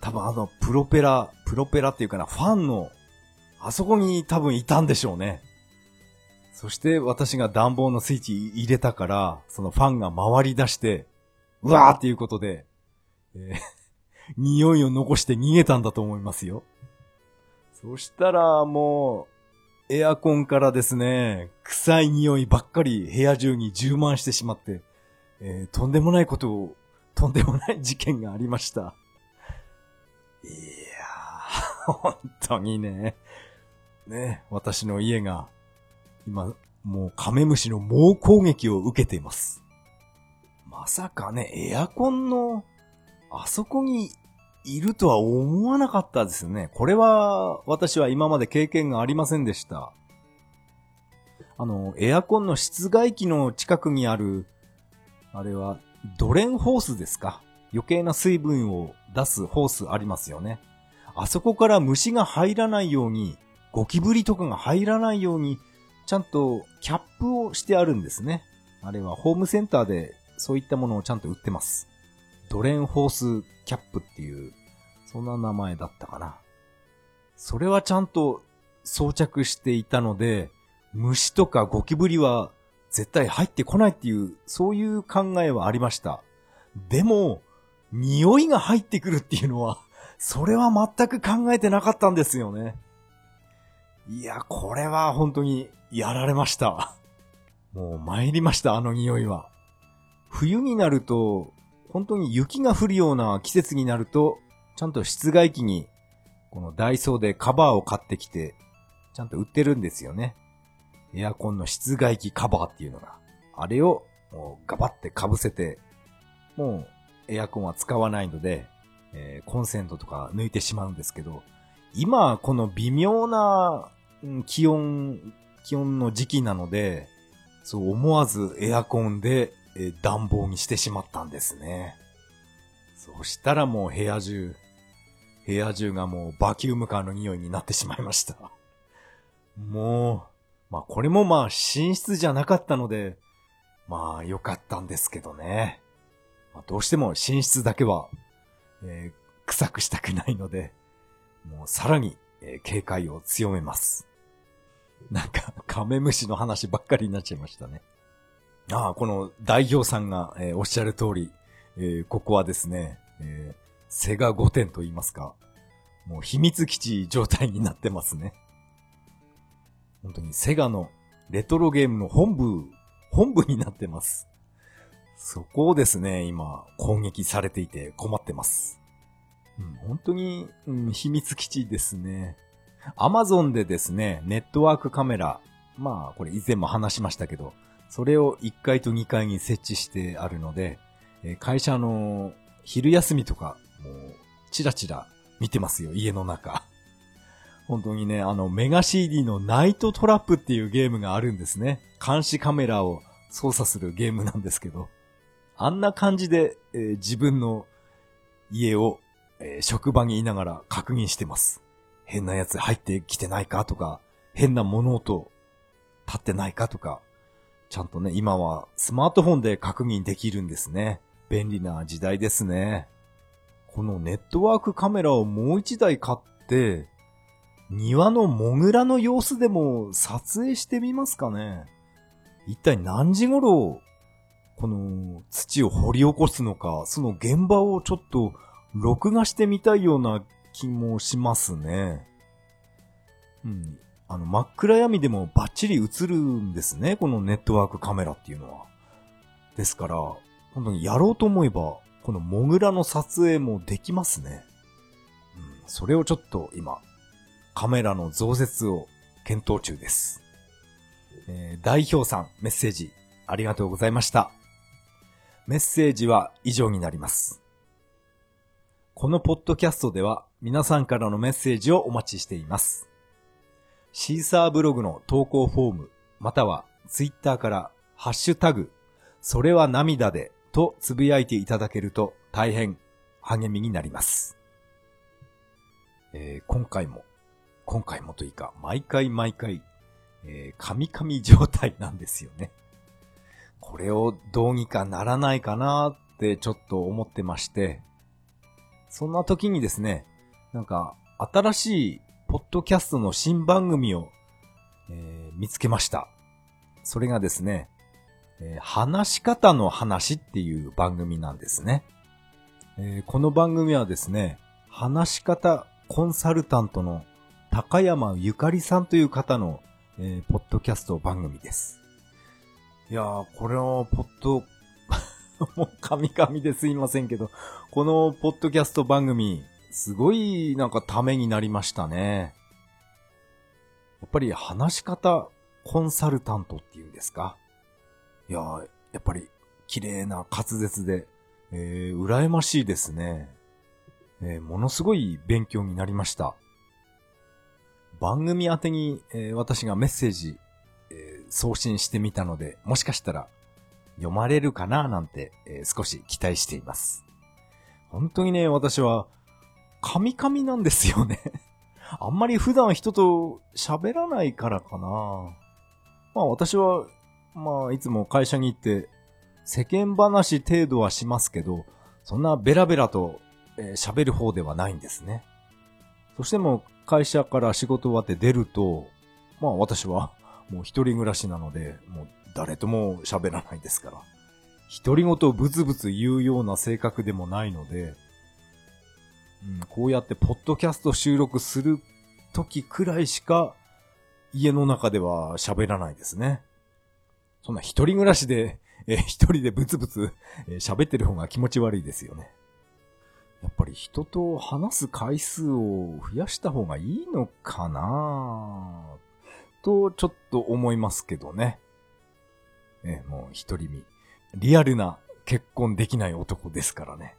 多分あの、プロペラ、プロペラっていうかな、ファンの、あそこに多分いたんでしょうね。そして私が暖房のスイッチ入れたから、そのファンが回り出して、うわーっていうことで、えー、匂いを残して逃げたんだと思いますよ。そしたらもう、エアコンからですね、臭い匂いばっかり部屋中に充満してしまって、えー、とんでもないことを、とんでもない事件がありました。いやー、本当にね、ね、私の家が、今、もうカメムシの猛攻撃を受けています。まさかね、エアコンの、あそこにいるとは思わなかったですね。これは、私は今まで経験がありませんでした。あの、エアコンの室外機の近くにあるあれは、ドレンホースですか？余計な水分を出すホースありますよね。あそこから虫が入らないように、ゴキブリとかが入らないように、ちゃんとキャップをしてあるんですね。あれはホームセンターでそういったものをちゃんと売ってます。ドレンホースキャップっていう、そんな名前だったかな。それはちゃんと装着していたので、虫とかゴキブリは絶対入ってこないっていう、そういう考えはありました。でも、匂いが入ってくるっていうのは、それは全く考えてなかったんですよね。いや、これは本当にやられました。もう参りました、あの匂いは。冬になると、本当に雪が降るような季節になると、ちゃんと室外機に、このダイソーでカバーを買ってきて、ちゃんと売ってるんですよね。エアコンの室外機カバーっていうのが、あれをもうガバって被せて、もうエアコンは使わないので、えー、コンセントとか抜いてしまうんですけど、今この微妙な気温、気温の時期なので、そう思わずエアコンで、暖房にしてしまったんですね。そしたらもう部屋中、部屋中がもうバキュームカーの匂いになってしまいました。もう、まあこれもまあ寝室じゃなかったので、まあ良かったんですけどね。まあ、どうしても寝室だけは、えー、臭くしたくないので、もうさらに、えー、警戒を強めます。なんか、カメムシの話ばっかりになっちゃいましたね。ああ、この代表さんが、えー、おっしゃる通り、えー、ここはですね、えー、セガ5点と言いますか、もう秘密基地状態になってますね。本当にセガのレトロゲームの本部、本部になってます。そこをですね、今、攻撃されていて困ってます。うん、本当に、うん、秘密基地ですね。アマゾンでですね、ネットワークカメラ、まあ、これ以前も話しましたけど、それを1階と2階に設置してあるので、会社の昼休みとか、もう、チラチラ見てますよ、家の中。本当にね、あの、メガ CD のナイトトラップっていうゲームがあるんですね。監視カメラを操作するゲームなんですけど。あんな感じで、えー、自分の家を、えー、職場にいながら確認してます。変なやつ入ってきてないかとか、変な物音立ってないかとか、ちゃんとね、今はスマートフォンで確認できるんですね。便利な時代ですね。このネットワークカメラをもう一台買って、庭のモグラの様子でも撮影してみますかね。一体何時頃、この土を掘り起こすのか、その現場をちょっと録画してみたいような気もしますね。うん。あの、真っ暗闇でもバッチリ映るんですね、このネットワークカメラっていうのは。ですから、本当にやろうと思えば、このモグラの撮影もできますね。うん、それをちょっと今、カメラの増設を検討中です。えー、代表さん、メッセージ、ありがとうございました。メッセージは以上になります。このポッドキャストでは皆さんからのメッセージをお待ちしています。シーサーブログの投稿フォーム、またはツイッターからハッシュタグ、それは涙でとつぶやいていただけると大変励みになります。えー、今回も今回もというか、毎回毎回、えー、神々状態なんですよね。これをどうにかならないかなってちょっと思ってまして、そんな時にですね、なんか、新しいポッドキャストの新番組を、えー、見つけました。それがですね、えー、話し方の話っていう番組なんですね。えー、この番組はですね、話し方コンサルタントの高山ゆかりさんという方の、えー、ポッドキャスト番組です。いやー、これのポッド、もう神々ですいませんけど、このポッドキャスト番組、すごいなんかためになりましたね。やっぱり話し方コンサルタントっていうんですか？いやー、やっぱり綺麗な滑舌で、えー、羨ましいですね。えー、ものすごい勉強になりました。番組宛てに、えー、私がメッセージ、えー、送信してみたので、もしかしたら読まれるかななんて、えー、少し期待しています。本当にね、私は、カミカミなんですよね あんまり普段人と喋らないからかな。まあ私は、まあいつも会社に行って世間話程度はしますけど、そんなベラベラと喋、えー、る方ではないんですね。そしても会社から仕事終わって出ると、まあ私はもう一人暮らしなので、もう誰とも喋らないですから。独り言ブツブツ言うような性格でもないので、うん、こうやってポッドキャスト収録する時くらいしか家の中では喋らないですね。そんな一人暮らしで、え一人でブツブツ喋ってる方が気持ち悪いですよね。やっぱり人と話す回数を増やした方がいいのかな？と、ちょっと思いますけどね。え、もう一人身。リアルな結婚できない男ですからね。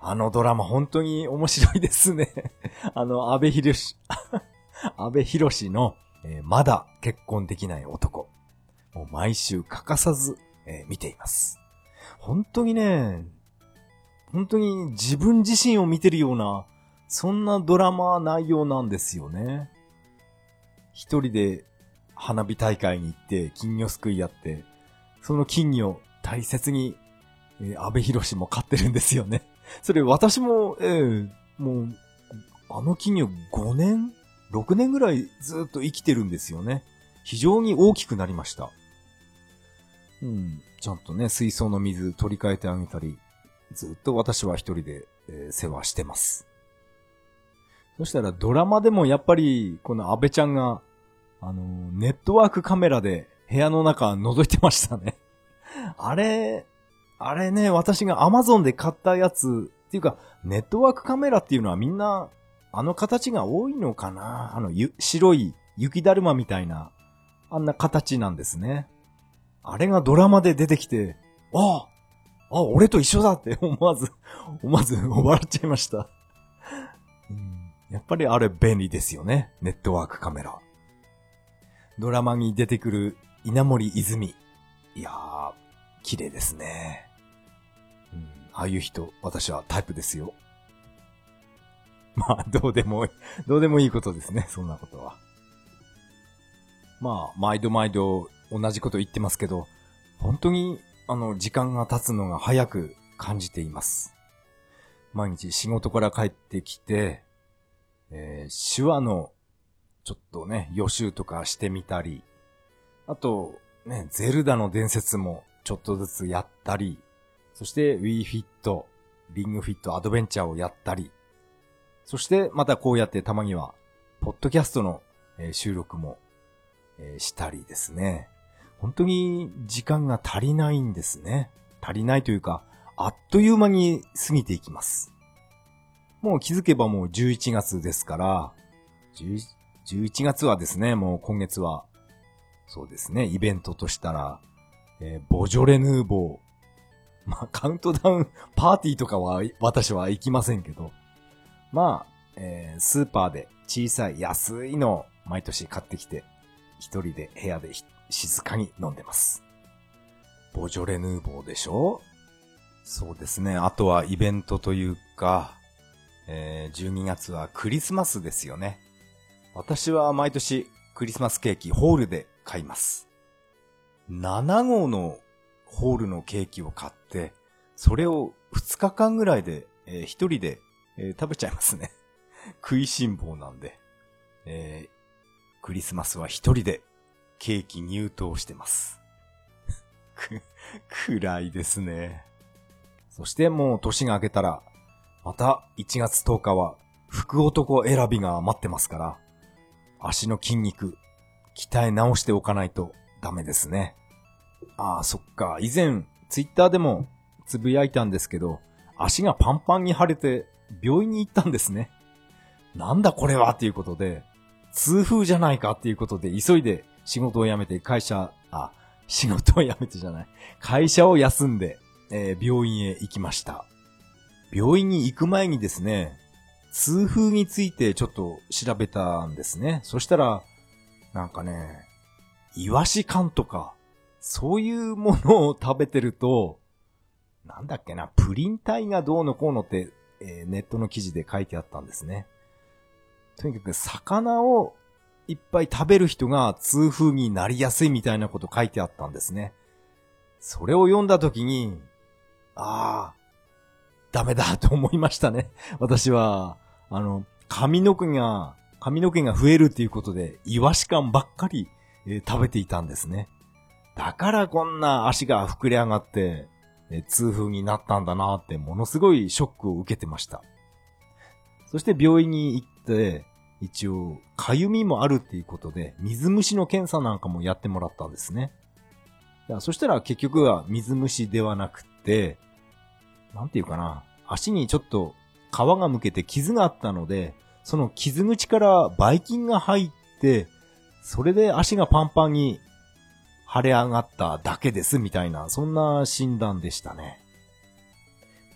あのドラマ本当に面白いですね。あの、安倍博士、安倍博士の、えー、まだ結婚できない男。もう毎週欠かさず、えー、見ています。本当にね、本当に自分自身を見てるような、そんなドラマ内容なんですよね。一人で花火大会に行って金魚すくいやって、その金魚大切に、えー、安倍博士も飼ってるんですよね。それ私も、えー、もう、あの金魚5年 ?6 年ぐらいずっと生きてるんですよね。非常に大きくなりました。うん。ちゃんとね、水槽の水取り替えてあげたり、ずっと私は一人で、えー、世話してます。そしたらドラマでもやっぱり、この安倍ちゃんが、あのー、ネットワークカメラで部屋の中覗いてましたね。あれ、あれね、私が Amazon で買ったやつ、っていうか、ネットワークカメラっていうのはみんな、あの形が多いのかな？あの、ゆ、白い雪だるまみたいな、あんな形なんですね。あれがドラマで出てきて、あああ、俺と一緒だって 思わず、思わず笑っちゃいました。やっぱりあれ便利ですよね。ネットワークカメラ。ドラマに出てくる稲森泉。いやー、綺麗ですね。うん、ああいう人、私はタイプですよ。まあ、どうでもいい、どうでもいいことですね、そんなことは。まあ、毎度毎度同じこと言ってますけど、本当に、あの、時間が経つのが早く感じています。毎日仕事から帰ってきて、えー、手話の、ちょっとね、予習とかしてみたり、あと、ね、ゼルダの伝説もちょっとずつやったり、そして Wii Fit、リングフィットアドベンチャーをやったり、そしてまたこうやってたまには、ポッドキャストの、収録も、したりですね。本当に時間が足りないんですね。足りないというか、あっという間に過ぎていきます。もう気づけばもう11月ですから、11月はですね、もう今月は、そうですね、イベントとしたら、えー、ボジョレ・ヌーボー。まあ、カウントダウン、パーティーとかは私は行きませんけど、まあ、えー、スーパーで小さい安いのを毎年買ってきて、一人で部屋で静かに飲んでます。ボジョレ・ヌーボーでしょ？そうですね。あとはイベントというか、えー、12月はクリスマスですよね。私は毎年クリスマスケーキホールで買います。7号のホールのケーキを買って、それを2日間ぐらいで、えー、一人で、えー、食べちゃいますね。食いしん坊なんで。えー、クリスマスは一人でケーキ入刀してます。く、暗いですね。そしてもう年が明けたら、また1月10日は福男選びが待ってますから、足の筋肉、鍛え直しておかないとダメですね。ああ、そっか。以前、ツイッターでもつぶやいたんですけど、足がパンパンに腫れて病院に行ったんですね。なんだこれはっていうことで、痛風じゃないかっていうことで急いで仕事を辞めて会社、あ、仕事を辞めてじゃない。会社を休んで、えー、病院へ行きました。病院に行く前にですね、痛風についてちょっと調べたんですね。そしたら、なんかね、イワシ缶とか、そういうものを食べてると、なんだっけな、プリン体がどうのこうのって、えー、ネットの記事で書いてあったんですね。とにかく魚をいっぱい食べる人が痛風になりやすいみたいなこと書いてあったんですね。それを読んだときに、ああ、ダメだと思いましたね。私は、あの、髪の毛が、髪の毛が増えるっていうことで、イワシ感ばっかり、えー、食べていたんですね。だからこんな足が膨れ上がって、えー、痛風になったんだなってものすごいショックを受けてました。そして病院に行って、一応、かゆみもあるっていうことで、水虫の検査なんかもやってもらったんですね。そしたら結局は水虫ではなくて、なんていうかな、足にちょっと皮がむけて傷があったので、その傷口からばい菌が入って、それで足がパンパンに腫れ上がっただけですみたいな、そんな診断でしたね。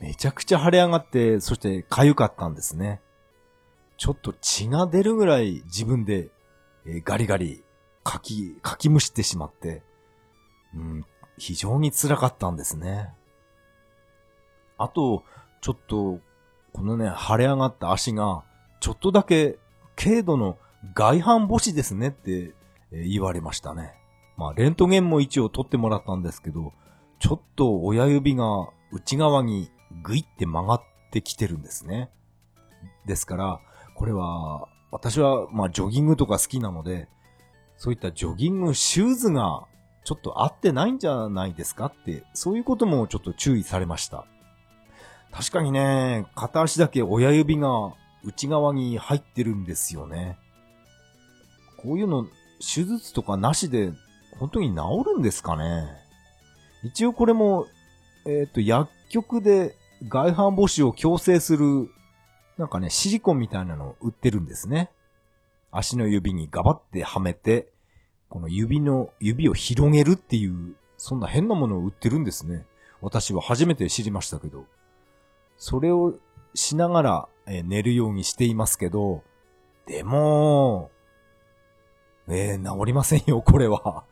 めちゃくちゃ腫れ上がって、そして痒かったんですね。ちょっと血が出るぐらい自分で、えー、ガリガリかき、かきむしってしまって、うん、非常に辛かったんですね。あと、ちょっと、このね、腫れ上がった足が、ちょっとだけ、軽度の外反母趾ですねって、え言われましたね。まあ、レントゲンも一応取ってもらったんですけど、ちょっと親指が内側にグイって曲がってきてるんですね。ですから、これは、私は、まあ、ジョギングとか好きなので、そういったジョギングシューズがちょっと合ってないんじゃないですかって、そういうこともちょっと注意されました。確かにね、片足だけ親指が内側に入ってるんですよね。こういうの、手術とかなしで本当に治るんですかね一応これも、えっ、と、薬局で外反母趾を矯正する、なんかね、シリコンみたいなのを売ってるんですね。足の指にガバってはめて、この指の、指を広げるっていう、そんな変なものを売ってるんですね。私は初めて知りましたけど。それをしながら、え寝るようにしていますけど、でも、えー治りませんよ、これは。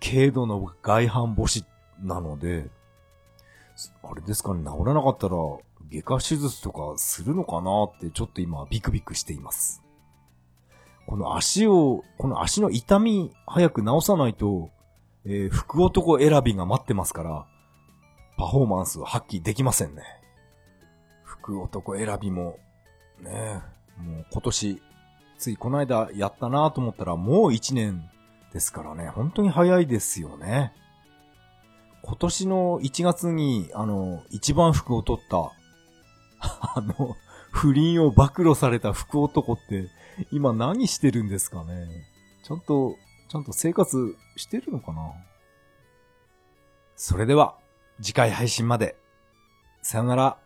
軽度の外反母趾なので、あれですかね、治らなかったら、外科手術とかするのかなってちょっと今ビクビクしています。この足を、この足の痛み早く治さないと、えー福男選びが待ってますから、パフォーマンスを発揮できませんね。福男選びも、ねもう今年、ついこの間やったなと思ったらもう一年ですからね、本当に早いですよね。今年の1月に、あの、一番服を取った、あの、不倫を暴露された福男って、今何してるんですかね？ちゃんと、ちゃんと生活してるのかな？それでは、次回配信まで。さよなら。